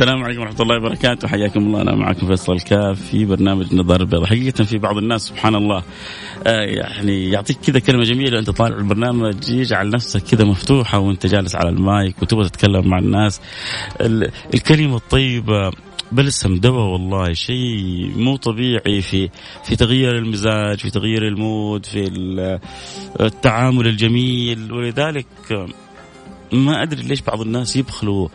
السلام عليكم ورحمة الله وبركاته. حياكم الله. أنا معكم فيصل الكاف في برنامج نظار البيضاء حقيقة في بعض الناس سبحان الله. آه يعني يعطيك كذا كلمة جميلة وأنت طالع البرنامج يجعل نفسك كذا مفتوحة وأنت جالس على المايك وتبغى تتكلم مع الناس. ال- الكلمة الطيبة بلسم دواء والله. شيء مو طبيعي في في تغيير المزاج في تغيير المود في ال- التعامل الجميل. ولذلك ما أدري ليش بعض الناس يبخلوا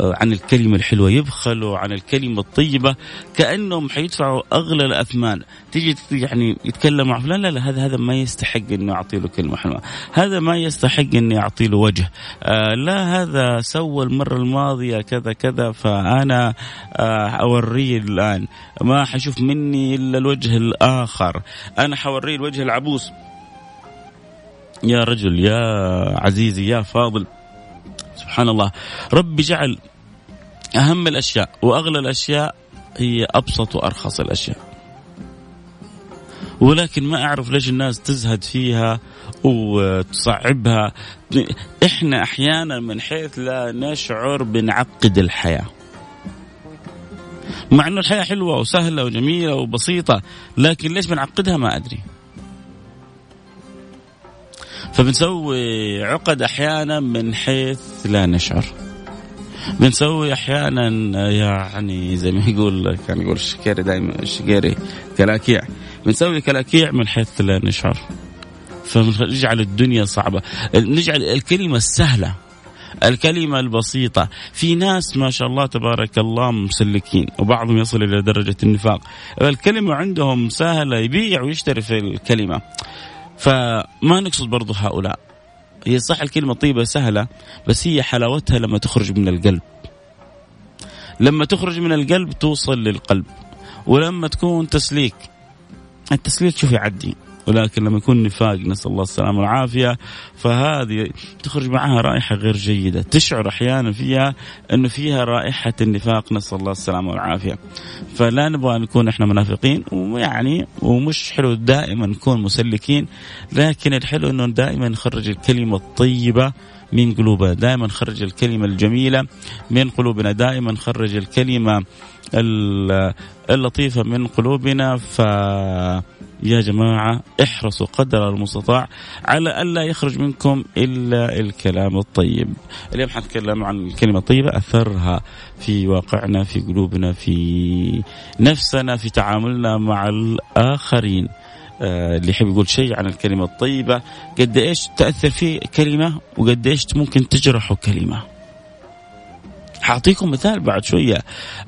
عن الكلمة الحلوة يبخلوا عن الكلمة الطيبة كأنهم حيدفعوا أغلى الأثمان. تيجي يعني يتكلم مع فلان لا لا هذا هذا ما يستحق إنه أعطي له كلمة حلوة. هذا ما يستحق إني أعطي له وجه. آه لا هذا سوى المرة الماضية كذا كذا فأنا آه أوريه الآن. ما حشوف مني إلا الوجه الآخر. أنا حوريه الوجه العبوس. يا رجل يا عزيزي يا فاضل. سبحان الله. ربي جعل أهم الأشياء وأغلى الأشياء هي أبسط وأرخص الأشياء. ولكن ما أعرف ليش الناس تزهد فيها وتصعبها. إحنا أحيانا من حيث لا نشعر بنعقد الحياة. مع أنه الحياة حلوة وسهلة وجميلة وبسيطة لكن ليش بنعقدها ما أدري. فبنسوي عقد أحيانا من حيث لا نشعر. بنسوي أحيانا يعني زي ما يقول كان يقول الشكيري دائما الشكيري كلاكيع. بنسوي كلاكيع من حيث لا نشعر. فنجعل الدنيا صعبة. نجعل الكلمة السهلة الكلمة البسيطة. في ناس ما شاء الله تبارك الله مسلكين وبعضهم يصل إلى درجة النفاق. الكلمة عندهم سهلة يبيع ويشتري في الكلمة. فما نقصد برضو هؤلاء. هي صح الكلمة طيبة سهلة بس هي حلاوتها لما تخرج من القلب. لما تخرج من القلب توصل للقلب ولما تكون تسليك. التسليك شوف يعدي. ولكن لما يكون نفاق نسأل الله السلامة والعافية. فهذه تخرج معها رائحة غير جيدة، تشعر أحيانا فيها إنه فيها رائحة النفاق نسأل الله السلامة والعافية. فلا نبغى نكون إحنا منافقين ويعني ومش حلو دائما نكون مسلكين. لكن الحلو إنه دائما نخرج الكلمة الطيبة من قلوبنا دائما نخرج الكلمة الجميلة من قلوبنا دائما نخرج الكلمة اللطيفة من قلوبنا. ف يا جماعة احرصوا قدر المستطاع على ألا يخرج منكم إلا الكلام الطيب. اليوم حنتكلم عن الكلمة الطيبة أثرها في واقعنا في قلوبنا في نفسنا في تعاملنا مع الآخرين. آه اللي يحب يقول شيء عن الكلمة الطيبة قد إيش تأثر فيه كلمة وقد إيش ممكن تجرحه كلمة. حأعطيكم مثال بعد شوية.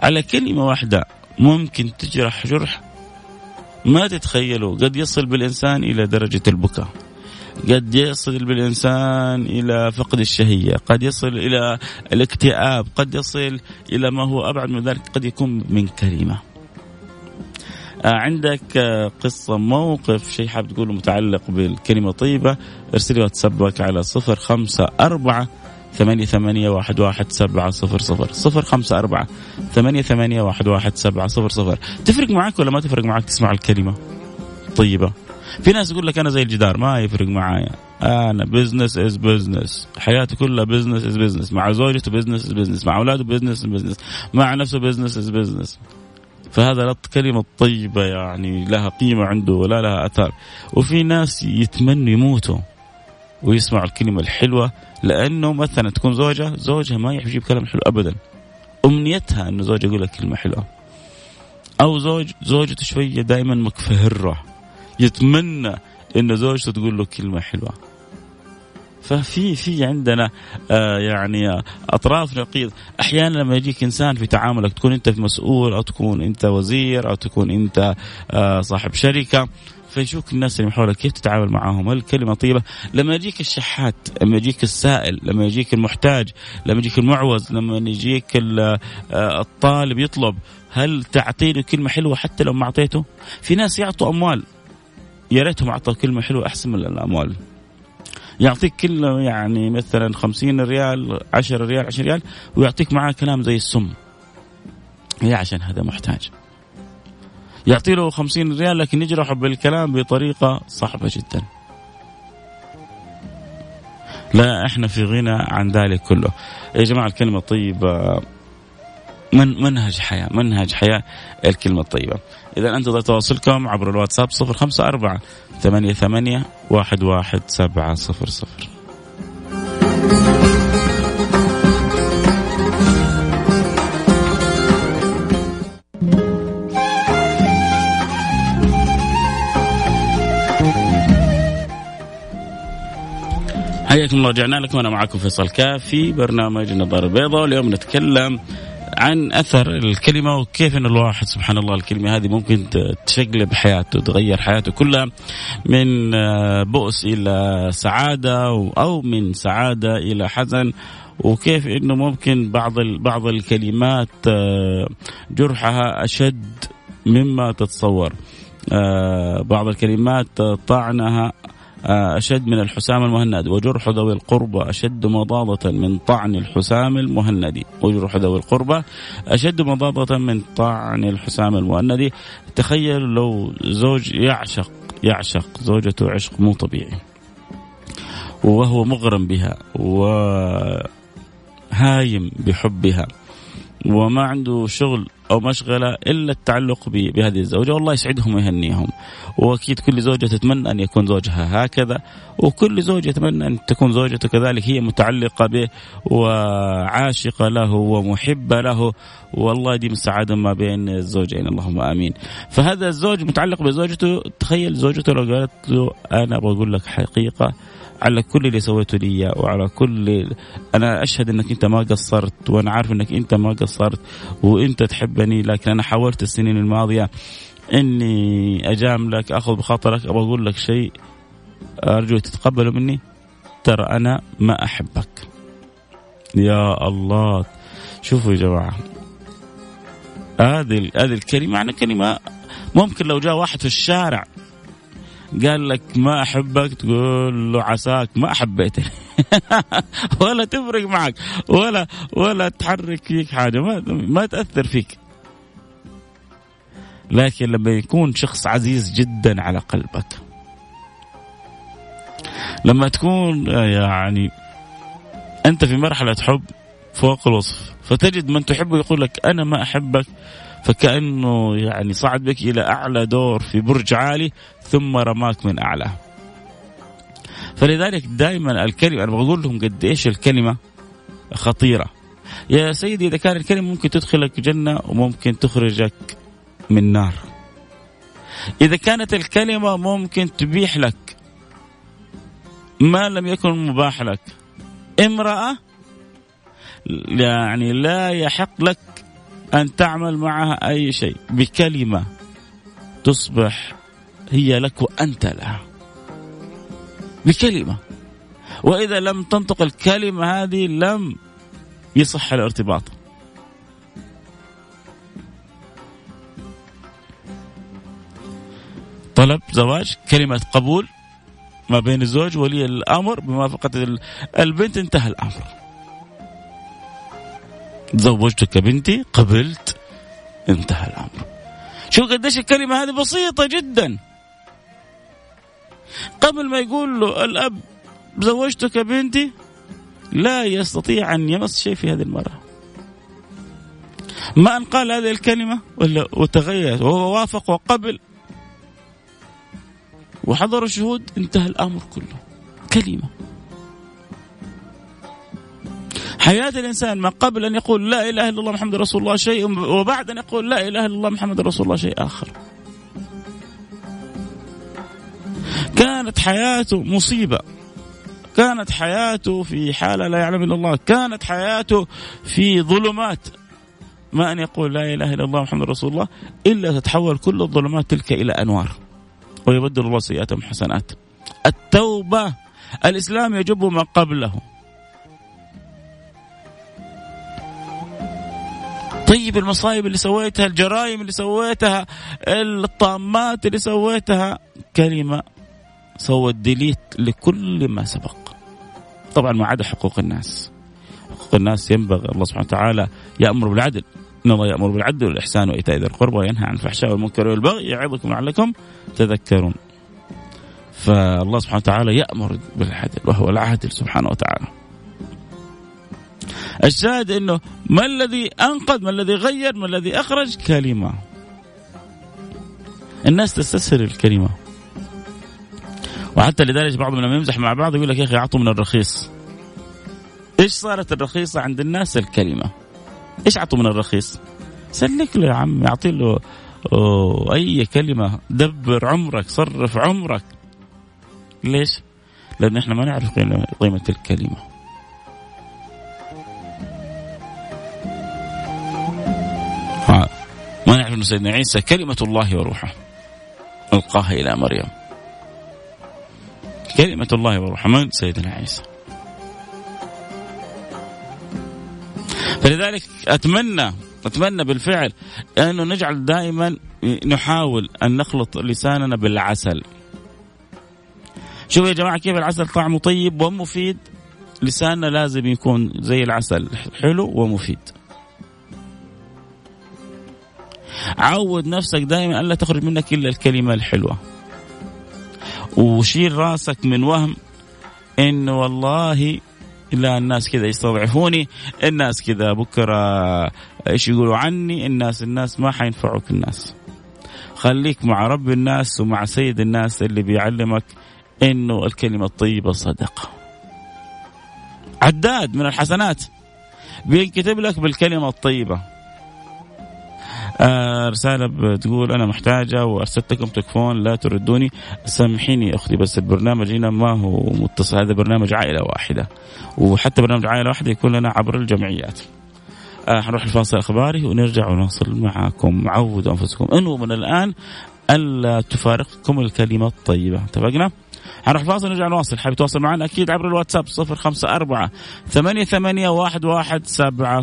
على كلمة واحدة ممكن تجرح جرح ما تتخيلوا قد يصل بالإنسان إلى درجة البكاء. قد يصل بالإنسان إلى فقد الشهية قد يصل إلى الاكتئاب قد يصل إلى ما هو أبعد من ذلك قد يكون من كلمة عندك قصة موقف شيء حاب تقوله متعلق بالكلمة طيبة ارسلي واتسابك على صفر خمسة أربعة ثمانية ثمانية واحد واحد سبعة صفر صفر. صفر خمسة أربعة. ثمانية ثمانية واحد واحد سبعة صفر صفر. تفرق معك ولا ما تفرق معك تسمع الكلمة؟ طيبة. في ناس يقول لك أنا زي الجدار ما يفرق معايا. أنا business is business حياتي كلها business is business مع زوجته business is business مع أولاده business is business مع نفسه business is business فهذا الكلمة الطيبة يعني لها قيمة عنده ولا لها أثر وفي ناس يتمنوا يموتوا ويسمعوا الكلمة الحلوة لأنه مثلا تكون زوجة زوجها ما يحب يجيب كلام حلو أبدا. أمنيتها أنه زوجها يقول لك كلمة حلوة. أو زوج زوجته شوية دائما مكفهرة. يتمنى إن زوجته تقول له كلمة حلوة. ففي في عندنا آه يعني أطراف نقيض. أحيانا لما يجيك إنسان في تعاملك تكون أنت مسؤول أو تكون أنت وزير أو تكون أنت آه صاحب شركة فيشوف الناس اللي حولك كيف تتعامل معاهم. هل الكلمة طيبة. لما يجيك الشحات لما يجيك السائل لما يجيك المحتاج لما يجيك المعوز لما يجيك آه، الطالب يطلب هل تعطي له كلمة حلوة حتى لو ما أعطيته؟ في ناس يعطوا أموال. يا ريتهم أعطوا كلمة حلوة أحسن من الأموال. يعطيك كل يعني مثلا خمسين ريال عشر ريال عشر ريال ويعطيك معاه كلام زي السم. هي عشان هذا محتاج. يعطي له خمسين ريال لكن يجرح بالكلام بطريقة صعبة جدا. لا إحنا في غنى عن ذلك كله. يا جماعة الكلمة الطيبة من منهج حياة منهج حياة الكلمة الطيبة. إذا أنتم تواصلكم عبر الواتساب صفر خمسة أربعة ثمانية ثمانية واحد واحد سبعة صفر صفر. حياكم الله رجعنا لكم. أنا معكم فيصل كافي برنامج النظاره البيضاء واليوم نتكلم عن أثر الكلمة وكيف إن الواحد سبحان الله الكلمة هذه ممكن تشقلب حياته تغير حياته كلها من آه، بؤس إلى سعادة أو من سعادة إلى حزن. وكيف إنه ممكن بعض بعض الكلمات آه، جرحها أشد مما تتصور. آه، بعض الكلمات طعنها أشد من الحسام المهند وجرح ذوي القربى أشد مضاضة من طعن الحسام المهندي وجرح ذوي القربى أشد مضاضة من طعن الحسام المهندي تخيل لو زوج يعشق يعشق زوجته عشق مو طبيعي. وهو مغرم بها وهايم بحبها وما عنده شغل أو مشغله إلا التعلق بهذه الزوجة. والله يسعدهم ويهنيهم. وأكيد كل زوجة تتمنى أن يكون زوجها هكذا وكل زوجة يتمنى أن تكون زوجته كذلك هي متعلقة به وعاشقة له ومحبة له. والله يديم السعاده ما بين الزوجين. اللهم آمين. فهذا الزوج متعلق بزوجته. تخيل زوجته لو قالت له أنا بقول لك حقيقة على كل اللي سويته لي وعلى كل أنا أشهد إنك أنت ما قصرت وأنا عارف إنك أنت ما قصرت وأنت تحبني لكن أنا حاولت السنين الماضية إني اجاملك أخذ بخاطرك أبغى أقول لك شيء أرجو تتقبله مني. ترى أنا ما أحبك. يا الله. شوفوا يا جماعة. هذه هذه الكلمة معنى كلمة ممكن لو جاء واحد في الشارع قال لك ما أحبك تقول له عساك ما حبيتني ولا تفرق معك ولا ولا تحرك فيك حاجة ما ما تأثر فيك. لكن لما يكون شخص عزيز جدا على قلبك لما تكون يعني أنت في مرحلة حب فوق الوصف فتجد من تحبه يقول لك أنا ما أحبك فكأنه يعني صعد بك إلى أعلى دور في برج عالي ثم رماك من أعلى. فلذلك دائما الكلمة أنا بقول لهم قد إيش الكلمة خطيرة. يا سيدي إذا كان الكلمة ممكن تدخلك جنة وممكن تخرجك من نار. إذا كانت الكلمة ممكن تبيح لك ما لم يكن مباح لك. امرأة يعني لا يحق لك أن تعمل معها أي شيء بكلمة تصبح هي لك وأنت لها. بكلمة. وإذا لم تنطق الكلمة هذه لم يصح الارتباط. طلب زواج كلمة قبول ما بين الزوج ولي الأمر بموافقة البنت انتهى الأمر. تزوجتك بنتي قبلت انتهى الأمر. شو قديش الكلمة هذه بسيطة جدا. قبل ما يقول له الأب زوجتك بنتي لا يستطيع أن يمس شيء في هذه المرأة. ما أن قال هذه الكلمة ولا وتغير وهو وافق وقبل. وحضر الشهود انتهى الأمر كله. كلمة. حياة الإنسان ما قبل أن يقول لا إله إلا الله محمد رسول الله شيء وبعد أن يقول لا إله إلا الله محمد رسول الله شيء آخر. كانت حياته مصيبة. كانت حياته في حالة لا يعلم إلا الله. كانت حياته في ظلمات. ما أن يقول لا إله إلا الله محمد رسول الله إلا تتحول كل الظلمات تلك إلى أنوار. ويبدل الله سيئاتهم حسنات. التوبة. الإسلام يجب ما قبله. طيب المصايب اللي سويتها الجرائم اللي سويتها الطامات اللي سويتها. كلمة سوت ديليت لكل ما سبق. طبعا ما عدا حقوق الناس. حقوق الناس ينبغي الله سبحانه وتعالى يأمر بالعدل. إن الله يأمر بالعدل والإحسان وإيتاء ذي القربى وينهى عن الفحشاء والمنكر والبغي. يعظكم لعلكم تذكرون. فالله سبحانه وتعالى يأمر بالعدل وهو العادل سبحانه وتعالى. الشاهد إنه ما الذي أنقذ ما الذي غير ما الذي أخرج كلمة. الناس تستسهل الكلمة. وحتى لذلك بعضهم لما يمزح مع بعض يقول لك يا أخي أعطوا من الرخيص. إيش صارت الرخيصة عند الناس الكلمة؟ إيش أعطوا من الرخيص؟ سلك له يا عم أعطي له أي كلمة. دبر عمرك صرف عمرك. ليش؟ لأن إحنا ما نعرف قيمة الكلمة. أن سيدنا عيسى كلمة الله وروحه. ألقاها إلى مريم. كلمة الله وروحه. من سيدنا عيسى؟ فلذلك أتمنى أتمنى بالفعل أنه نجعل دائما نحاول أن نخلط لساننا بالعسل. شوفوا يا جماعة كيف العسل طعمه طيب ومفيد. لساننا لازم يكون زي العسل حلو ومفيد. عود نفسك دائما ألا تخرج منك إلا الكلمة الحلوة. وشيل رأسك من وهم انه والله لا الناس كذا يستضعفوني الناس كذا بكرة إيش يقولوا عني الناس الناس ما حينفعوك الناس. خليك مع رب الناس ومع سيد الناس اللي بيعلمك إنه الكلمة الطيبة صدقة. عداد من الحسنات بينكتب لك بالكلمة الطيبة. آه، رسالة بتقول أنا محتاجة وأرسلتكم تكفون لا تردوني. سامحيني أختي بس البرنامج هنا ما هو متصل. هذا برنامج عائلة واحدة وحتى برنامج عائلة واحدة يكون لنا عبر الجمعيات. آه، حنروح الفاصل إخباري ونرجع ونواصل معاكم. عودوا أنفسكم. انه من الآن ألا تفارقكم الكلمة الطيبة. اتفقنا؟ حنروح فاصل ونرجع نواصل. حابب تواصل معنا أكيد عبر الواتساب 054 88 11 700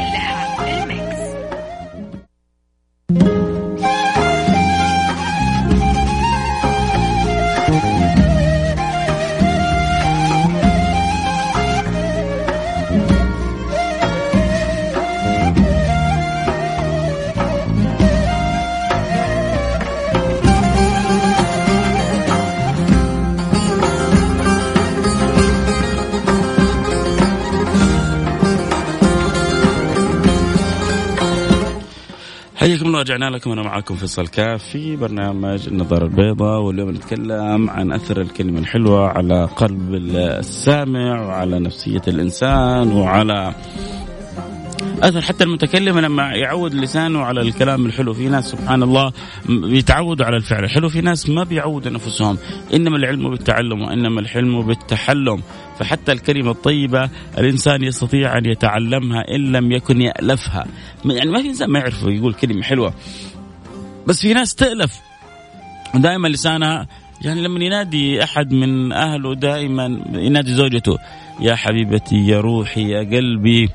رجعنا لكم أنا معكم فيصل كاف في برنامج النظاره البيضاء واليوم نتكلم عن أثر الكلمة الحلوة على قلب السامع وعلى نفسية الإنسان وعلى اثر حتى المتكلم لما يعود لسانه على الكلام الحلو في ناس سبحان الله بيتعودوا على الفعل. الحلو في ناس ما بيعودوا نفسهم. إنما العلم بالتعلم وإنما الحلم بالتحلم. فحتى الكلمة الطيبة الإنسان يستطيع أن يتعلمها إن لم يكن يألفها. يعني ما في إنسان ما يعرف يقول كلمة حلوة. بس في ناس تألف. دائما لسانها يعني لما ينادي أحد من أهله دائما ينادي زوجته يا حبيبتي يا روحي يا قلبي.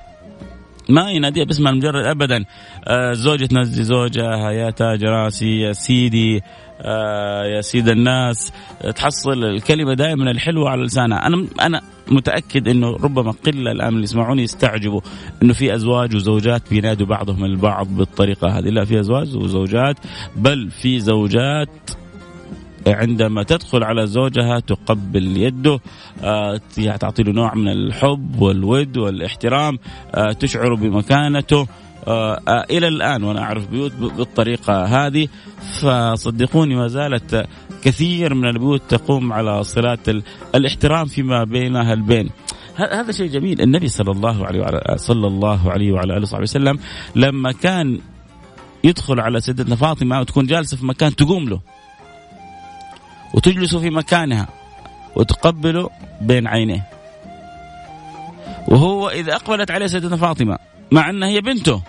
ما يناديها باسمها المجرد ابدا. آه زوجة تنادي زوجها يا تاج راسي يا سيدي آه يا سيد الناس. تحصل الكلمة دائما الحلوة على لسانها. أنا أنا متأكد إنه ربما قلة الآن اللي يسمعوني يستعجبوا إنه في أزواج وزوجات بينادوا بعضهم البعض بالطريقة هذه. لا في أزواج وزوجات بل في زوجات عندما تدخل على زوجها تقبل يده آه، تعطي له نوع من الحب والود والاحترام آه، تشعر بمكانته آه، إلى الآن وأنا أعرف بيوت بالطريقة هذه. فصدقوني ما زالت كثير من البيوت تقوم على صلات الاحترام فيما بينها البين. هذا شيء جميل. النبي صلى الله عليه وعلى صلى الله عليه وعلى آله وصحبه وسلم لما كان يدخل على سيدتنا فاطمة وتكون جالسة في مكان تقوم له. وتجلس في مكانها وتقبل بين عينيه. وهو إذا أقبلت عليه سيدتنا فاطمة مع أنها هي بنته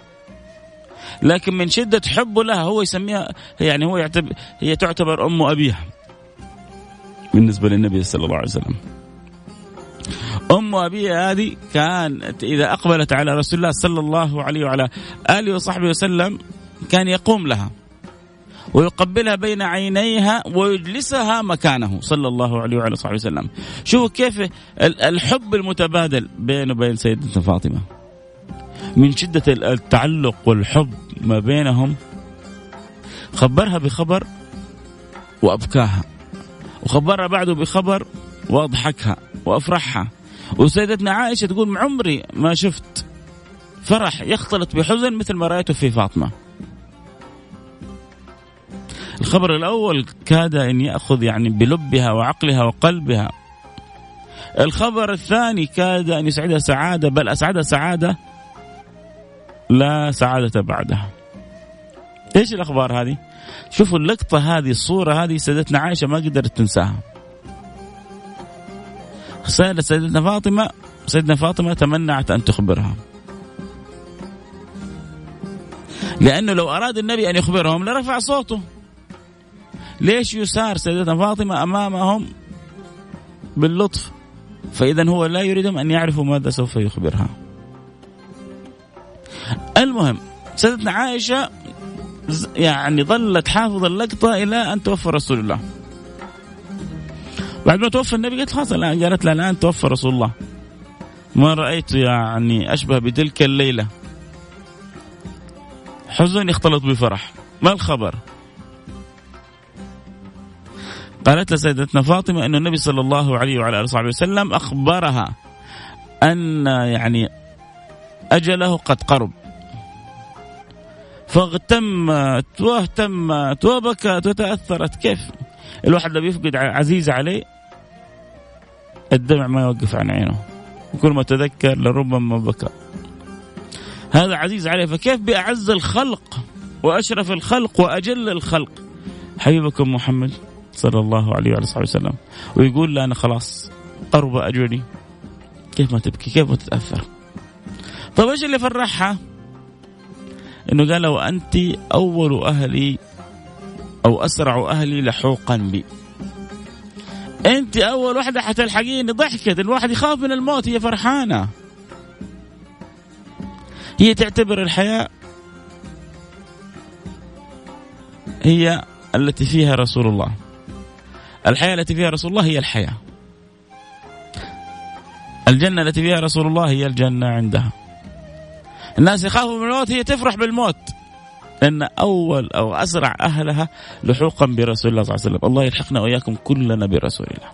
لكن من شدة حبه لها هو يسميها يعني هو يعتبر هي تعتبر أم أبيها. بالنسبة للنبي صلى الله عليه وسلم. أم أبيها هذه كانت إذا أقبلت على رسول الله صلى الله عليه وعلى آله وصحبه وسلم كان يقوم لها. ويقبلها بين عينيها ويجلسها مكانه. صلى الله عليه وعلى صحبه وسلم. شوفوا كيف الحب المتبادل بينه وبين سيدتنا فاطمة. من شدة التعلق والحب ما بينهم خبرها بخبر وأبكاها وخبرها بعده بخبر وأضحكها وأفرحها. وسيدتنا عائشة تقول عمري ما شفت فرح يختلط بحزن مثل ما رأيته في فاطمة. الخبر الأول كاد أن يأخذ يعني بلبها وعقلها وقلبها الخبر الثاني كاد أن يسعدها سعادة بل أسعدها سعادة لا سعادة بعدها إيش الأخبار هذه؟ شوفوا اللقطة هذه الصورة هذه سيدتنا عائشة ما قدرت تنساها. سألت سيدتنا فاطمة سيدنا فاطمة تمنعت أن تخبرها. لأنه لو أراد النبي أن يخبرهم لرفع صوته. ليش يسار سيدتنا فاطمة أمامهم باللطف؟ فإذا هو لا يريدهم أن يعرفوا ماذا سوف يخبرها. المهم سيدتنا عائشة يعني ظلت حافظ اللقطة إلى أن توفى رسول الله. بعد ما توفى النبي قالت خلاص الآن قالت لها الآن توفى رسول الله. ما رأيت يعني أشبه بتلك الليلة. حزن يختلط بفرح. ما الخبر؟ قالت له سيدتنا فاطمة أن النبي صلى الله عليه وعلى آله وصحبه وسلم أخبرها أن يعني أجله قد قرب. فاغتمت واهتمت وبكت وتأثرت كيف؟ الواحد لو يفقد عزيز عليه الدمع ما يوقف عن عينه. كل ما تذكر لربما بكى. هذا عزيز عليه. فكيف بأعز الخلق وأشرف الخلق وأجل الخلق؟ حبيبكم محمد. صلى الله عليه وعلى صحبه وسلم ويقول لا أنا خلاص قرب أجلي كيف ما تبكي كيف ما تتأثر طيب إيش اللي فرحها انه قال لو انت اول أهلي أو اسرع أهلي لحوقا بي انت اول واحدة حتلحقيني ضحكت الواحد يخاف من الموت هي فرحانه هي تعتبر الحياة هي التي فيها رسول الله الحياة التي فيها رسول الله هي الحياة. الجنة التي فيها رسول الله هي الجنة عندها. الناس يخافوا من الموت هي تفرح بالموت. لأن أول أو أسرع أهلها لحوقا برسول الله صلى الله عليه وسلم. الله يلحقنا وإياكم كلنا برسول الله.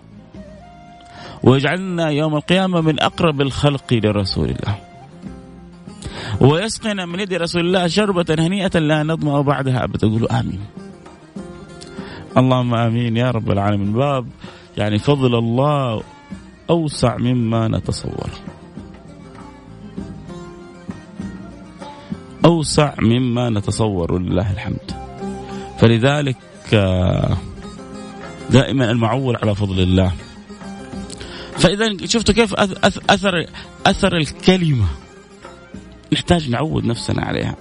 ويجعلنا يوم القيامة من أقرب الخلق لرسول الله. ويسقنا من يد رسول الله شربة هنيئة لا نظمأ بعدها أبدا. قولوا آمين. اللهم آمين يا رب العالمين. باب يعني فضل الله أوسع مما نتصور. أوسع مما نتصور ولله الحمد. فلذلك آه، دائما المعول على فضل الله. فاذا شفتوا كيف اثر أثر الكلمة. نحتاج نعود نفسنا عليها.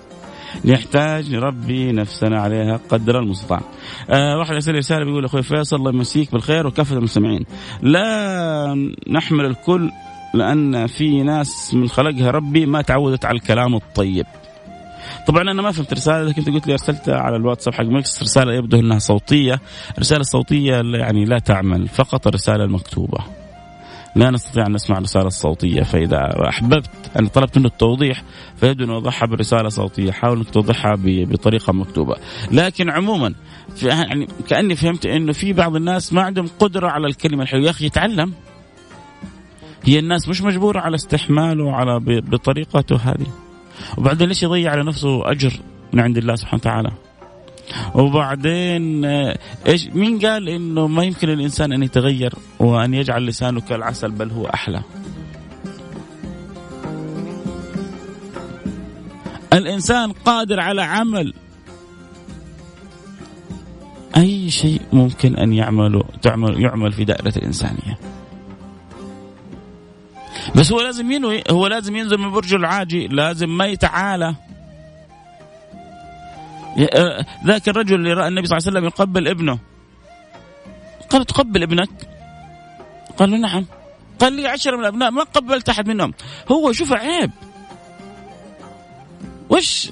نحتاج نربي نفسنا عليها قدر المستطاع. آه واحد يرسل رسالة بيقول أخوي فيصل الله يمسيك بالخير وكافة المستمعين. لا نحمل الكل لأن في ناس من خلقها ربي ما تعودت على الكلام الطيب. طبعا أنا ما فهمت رساله انت قلت لي أرسلتها على الواتساب حق مكس رسالة يبدو إنها صوتية، الرسالة الصوتية يعني لا تعمل فقط الرسالة المكتوبة. لا نستطيع أن نسمع الرسالة الصوتية فإذا أحببت أنا طلبت منه التوضيح فيبدو انه أوضحها برسالة صوتية. حاول إنك توضحها بطريقة مكتوبة. لكن عموما يعني كأني فهمت إنه في بعض الناس ما عندهم قدرة على الكلمة الحلوة. يا أخي يتعلم. هي الناس مش مجبورة على استحماله على بطريقته هذه. وبعدين ليش يضيع على نفسه أجر من عند الله سبحانه وتعالى؟ وبعدين آه، إيش مين قال إنه ما يمكن الإنسان أن يتغير وأن يجعل لسانه كالعسل بل هو أحلى؟ الإنسان قادر على عمل. أي شيء ممكن أن يعمله تعمل يعمل في دائرة الإنسانية. بس هو لازم ينوي هو لازم ينزل من برجه العاجي لازم ما يتعالى. ذاك الرجل اللي رأى النبي صلى الله عليه وسلم يقبل ابنه. قال تقبل ابنك؟ قال له نعم. قال لي عشرة من الأبناء ما قبلت أحد منهم. هو شوف عيب. وش؟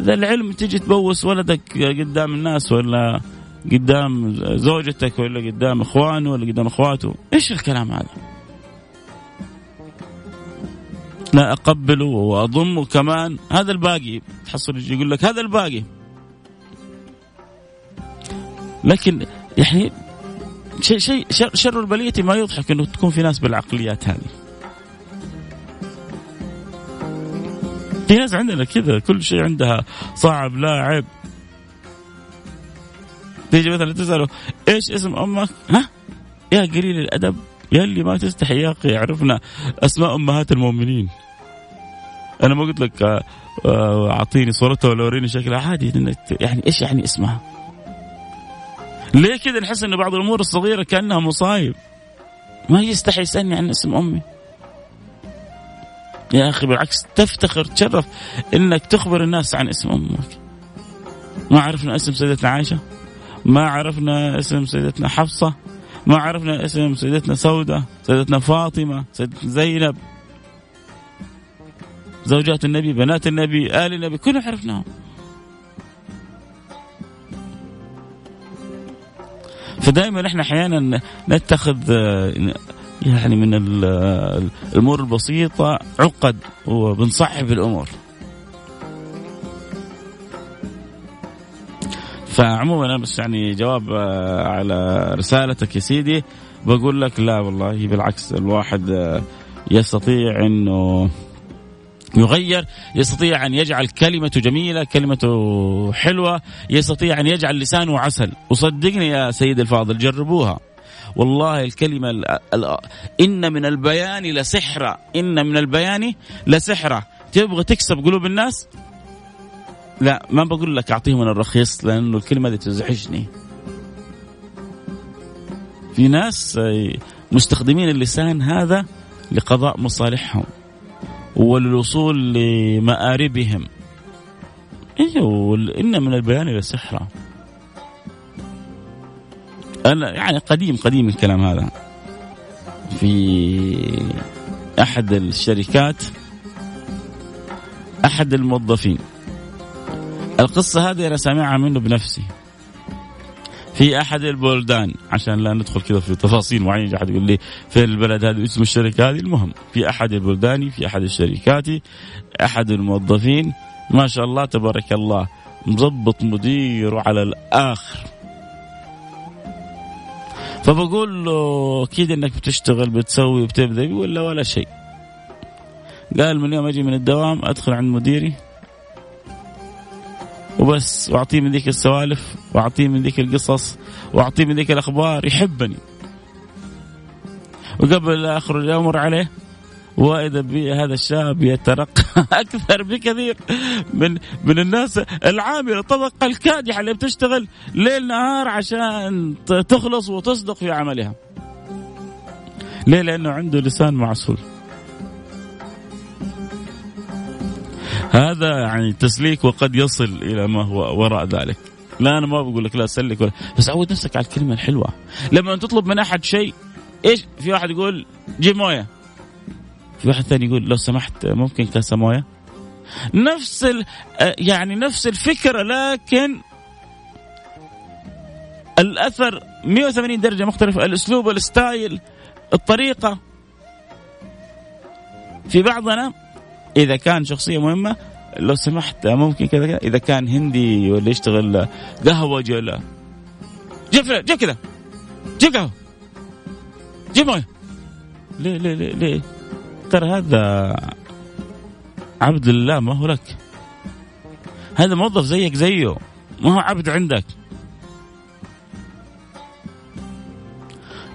ذا العلم تجي تبوس ولدك قدام الناس ولا قدام زوجتك ولا قدام إخوانه ولا قدام إخواته؟ إيش الكلام هذا؟ لا اقبله واضمه كمان. هذا الباقي. تحصل يقول لك هذا الباقي. لكن يعني شيء شيء شر البلية ما يضحك إنه تكون في ناس بالعقليات هذه. في ناس عندنا كذا كل شيء عندها صعب لا عيب تيجي مثلا تسأله إيش اسم أمك؟ ها؟ يا قليل الأدب يا اللي ما تستحي يا أخي عرفنا أسماء أمهات المؤمنين. أنا ما قلت لك آه، آه، أعطيني صورتها ولا وريني شكلها عادي. يعني إيش يعني اسمها؟ ليه كذا نحس إن بعض الأمور الصغيرة كأنها مصايب؟ ما يستحي يسألني عن اسم أمي. يا أخي بالعكس تفتخر تشرف إنك تخبر الناس عن اسم أمك. ما عرفنا اسم سيدتنا عائشة ما عرفنا اسم سيدتنا حفصة ما عرفنا اسم سيدتنا سودة سيدتنا فاطمة سيدتنا زينب. زوجات النبي بنات النبي آل النبي كلهم عرفناهم فدائما إحنا أحيانا نتخذ يعني من الأمور البسيطة عقد وبنصعب الأمور. فعموما أنا بس يعني جواب على رسالتك يا سيدي بقول لك لا والله بالعكس الواحد يستطيع إنه يغير يستطيع أن يجعل كلمته جميلة كلمته حلوة يستطيع أن يجعل لسانه عسل. وصدقني يا سيد الفاضل جربوها. والله الكلمة إن من البيان لسحرة. إن من البيان لسحرة. تبغى تكسب قلوب الناس؟ لا ما بقول لك أعطيهم من الرخيص لأنه الكلمة دي تزعجني. في ناس مستخدمين اللسان هذا لقضاء مصالحهم. وللوصول لمآربهم. أيوه إن من البيان لسحرا أنا يعني قديم قديم الكلام هذا. في أحد الشركات أحد الموظفين. القصة هذه أنا سامعها منه بنفسي. في أحد البلدان عشان لا ندخل كذا في تفاصيل معينة أحد يقول لي فين البلد هذا اسم الشركة هذه؟ المهم في أحد البلدان في أحد الشركات أحد الموظفين ما شاء الله تبارك الله مضبط مديره على الآخر. فبقول له أكيد إنك بتشتغل بتسوي وبتبدا يقول لا ولا شيء. قال من يوم أجي من الدوام أدخل عند مديري وبس واعطيه من ذيك السوالف واعطيه من ذيك القصص واعطيه من ذيك الأخبار يحبني وقبل لا أخرج أمر عليه واذا هذا الشاب يترقى أكثر بكثير من من الناس العاملة الطبقه الكادحه اللي بتشتغل ليل نهار عشان تخلص وتصدق في عملها. ليه؟ لأنه عنده لسان معسول. هذا يعني تسليك وقد يصل إلى ما هو وراء ذلك. لا أنا ما بقول لك لا سلك ولا بس عود نفسك على الكلمة الحلوة. لما تطلب من أحد شيء إيش؟ في واحد يقول جيب موية. في واحد ثاني يقول لو سمحت ممكن كاسه موية؟ نفس ال يعني نفس الفكرة لكن الأثر 180 درجة مختلفة الأسلوب الستايل الطريقة في بعضنا إذا كان شخصية مهمة لو سمحت ممكن كذا إذا كان هندي ولا يشتغل قهوجي ولا. جيب جيب كذا. جيب قهوة. جيب مويه ليه ليه ليه ليه؟ ترى هذا عبد الله ما هو لك. هذا موظف زيك زيه. ما هو عبد عندك.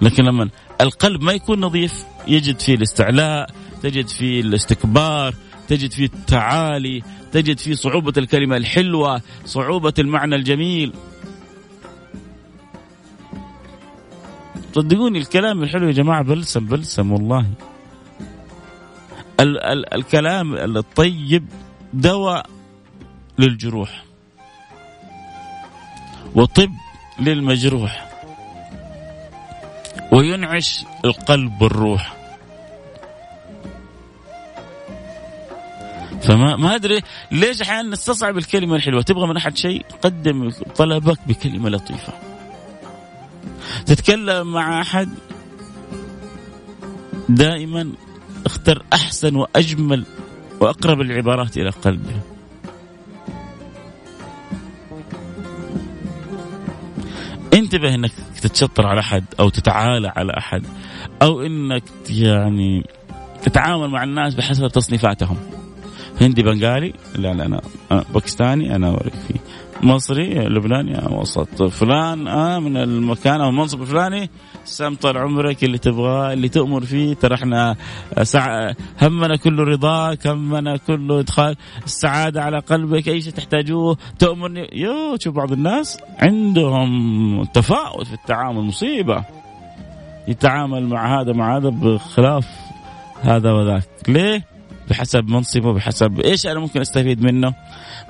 لكن لما القلب ما يكون نظيف يجد فيه الاستعلاء تجد فيه الاستكبار تجد فيه التعالي تجد فيه صعوبة الكلمة الحلوة صعوبة المعنى الجميل. صدقوني الكلام الحلو يا جماعة بلسم بلسم والله. ال- ال- الكلام الطيب دواء للجروح. وطب للمجروح. وينعش القلب والروح فما ما أدري ليش أحيانا نستصعب الكلمة الحلوة. تبغى من أحد شيء؟ قدم طلبك بكلمة لطيفة. تتكلم مع أحد؟ دائما اختر أحسن وأجمل وأقرب العبارات إلى قلبه. انتبه إنك تتشطر على أحد أو تتعالى على أحد أو إنك يعني تتعامل مع الناس بحسب تصنيفاتهم. هندي بنغالي. لا لا أنا باكستاني أنا أوريك فيه. مصري لبناني وسط. فلان آه من المكان أو المنصب الفلاني. سام طال عمرك اللي تبغاه اللي تؤمر فيه. ترى إحنا سع... همنا كله رضاك همنا كله إدخال. السعادة على قلبك أي شيء تحتاجوه تؤمرني يو شوف بعض الناس عندهم تفاوت في التعامل مصيبة. يتعامل مع هذا مع هذا بخلاف هذا وذاك. ليه؟ بحسب منصبه بحسب إيش أنا ممكن أستفيد منه.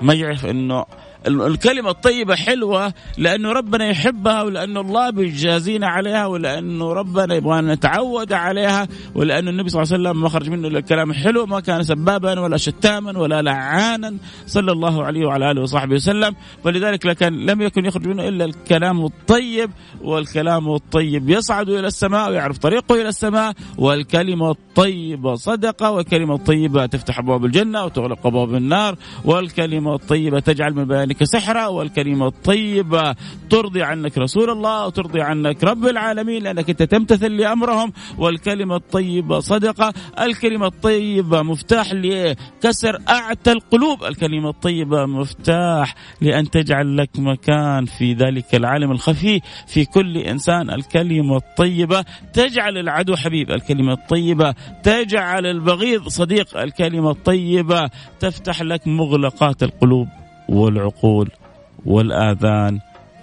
ما يعرف إنه الكلمة الطيبة حلوة لأنه ربنا يحبها ولأنه الله بيجازينا عليها ولأنه ربنا يبغى نتعود عليها ولأنه النبي صلى الله عليه وسلم ما خرج منه إلا الكلام الحلو ما كان سبابا ولا شتاما ولا لعانا صلى الله عليه وعلى آله وصحبه وسلم. فلذلك لكن لم يكن يخرج منه إلا الكلام الطيب والكلام الطيب يصعد إلى السماء ويعرف طريقه إلى السماء والكلمة الطيبة صدقة والكلمة الطيبة تفتح أبواب الجنة وتغلق أبواب النار والكلمة الطيبة تجعل من عنك سحرا والكلمة الطيبة. ترضي عنك رسول الله وترضي عنك رب العالمين لأنك أنت تمتثل لأمرهم. والكلمة الطيبة صدقة. الكلمة الطيبة مفتاح لكسر أعتى القلوب. الكلمة الطيبة مفتاح لأن تجعل لك مكان في ذلك العالم الخفي. في كل إنسان الكلمة الطيبة تجعل العدو حبيب. الكلمة الطيبة تجعل البغيض صديق. الكلمة الطيبة تفتح لك مغلقات القلوب. والعقول والآذان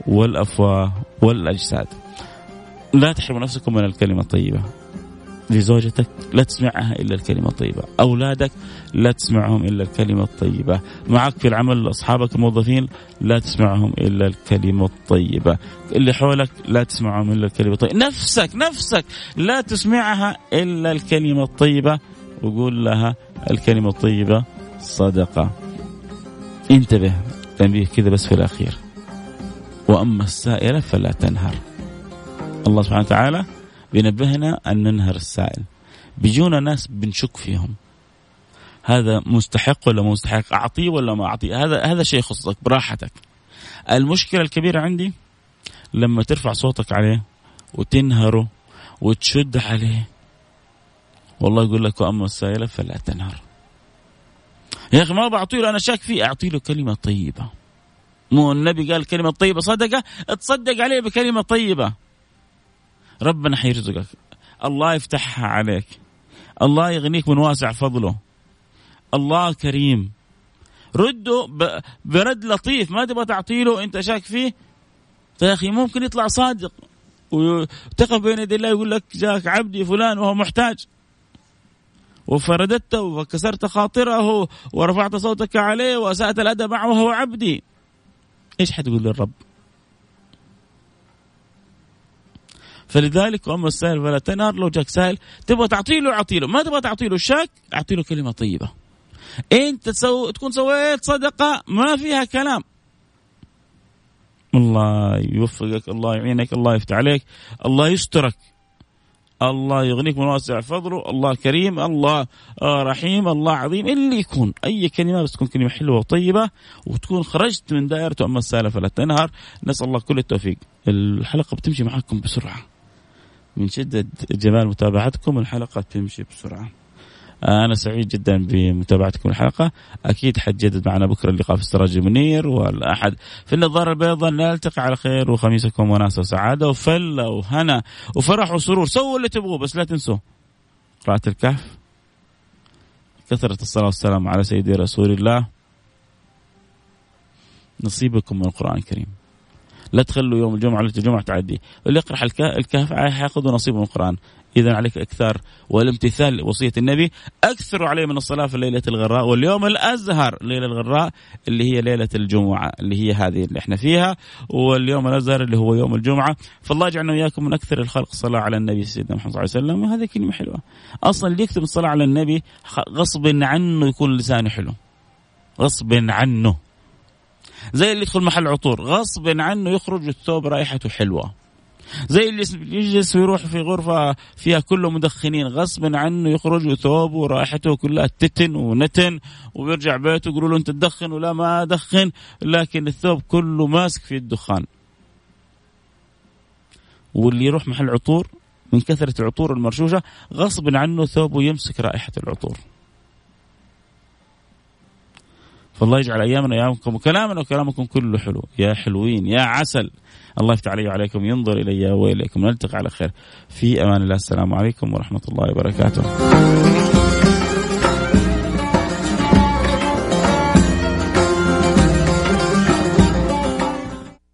والأفواه والأجساد. لا تحرموا نفسكم من الكلمة الطيبة. لزوجتك لا تسمعها إلا الكلمة الطيبة. أولادك لا تسمعهم إلا الكلمة الطيبة. معك في العمل أصحابك الموظفين لا تسمعهم إلا الكلمة الطيبة. اللي حولك لا تسمعهم إلا الكلمة الطيبة. نفسك نفسك لا تسمعها إلا الكلمة الطيبة. وقول لها الكلمة الطيبة صدقة. انتبه تنبيه كذا بس في الأخير. وأما السائلة فلا تنهر. الله سبحانه وتعالى بينبهنا أن ننهر السائل. بيجونا ناس بنشك فيهم. هذا مستحق ولا مستحق؟ أعطيه ولا ما أعطيه؟ هذا هذا شيء يخصك براحتك. المشكلة الكبيرة عندي لما ترفع صوتك عليه وتنهره وتشد عليه والله يقول لك وأما السائلة فلا تنهر. يا أخي ما بعطي له أنا شاك فيه. اعطي له كلمة طيبة. مو النبي قال كلمة طيبة صدقه تصدق عليه بكلمة طيبة. ربنا حيرزقك. الله يفتحها عليك. الله يغنيك من واسع فضله. الله كريم. رده برد لطيف. ما تبغى تعطيله أنت شاك فيه؟ فيا أخي ممكن يطلع صادق. وتقف بين يدي الله يقول لك جاك عبدي فلان وهو محتاج. وفرددته وكسرت خاطره ورفعت صوتك عليه وأسأت الادب معه وهو عبدي. إيش حتقول للرب؟ فلذلك اما السائل فلا تنهر لو جاك سائل تبغى تعطي له اعطي له ما تبغى تعطي له الشك اعطي له كلمة طيبة. أنت تسو... تكون سويت صدقة ما فيها كلام. الله يوفقك الله يعينك الله يفتح عليك الله يسترك. الله يغنيك من واسع فضله الله كريم الله رحيم الله عظيم اللي يكون أي كلمة بس تكون كلمة حلوة وطيبة وتكون خرجت من دائرة اما السالفة فلا تنهر نسأل الله كل التوفيق. الحلقة بتمشي معكم بسرعة. من شدة جمال متابعتكم الحلقة تمشي بسرعة. أنا سعيد جدا بمتابعتكم الحلقة. أكيد حتجدد معنا بكرة اللقاء في السراج المنير والأحد. في النظارة البيضاء نلتقي على خير وخميسكم وناسة وسعادة. وفلة وهنا. وفرح وسرور. سووا اللي تبغوه بس لا تنسوا. قراءة الكهف. كثرة الصلاة والسلام على سيدي رسول الله. نصيبكم من القرآن الكريم. لا تخلوا يوم الجمعة ليلة الجمعة تعدي. اللي يقرأ الكهف حياخذ نصيب من القرآن. إذا عليك إكثار والامتثال وصية النبي. أكثروا عليه من الصلاة في ليلة الغراء واليوم الأزهر ليلة الغراء اللي هي ليلة الجمعة اللي هي هذه اللي إحنا فيها واليوم الأزهر اللي هو يوم الجمعة. فالله يجعلنا وإياكم من أكثر الخلق صلاة على النبي سيدنا محمد صلى الله عليه وسلم. وهذه كلمة حلوة. أصلا اللي يكتب الصلاة على النبي غصب عنه يكون لسانه حلو. غصب عنه. زي اللي يدخل محل عطور غصب عنه يخرج الثوب رائحته حلوة. زي اللي يجلس ويروح في غرفة فيها كله مدخنين غصبا عنه يخرج ثوبه ورائحته كلها تتن ونتن ويرجع بيته يقولوا له أنت تدخن ولا ما أدخن؟ لكن الثوب كله ماسك في الدخان. واللي يروح محل عطور من كثرة العطور المرشوشة غصب عنه ثوبه يمسك رائحة العطور. فالله يجعل أيامنا ايامكم وكلامنا وكلامكم كله حلو. يا حلوين يا عسل. الله يفتح علي وعليكم ينظر إلي وإليكم. نلتقي على خير. في أمان الله. السلام عليكم ورحمة الله وبركاته.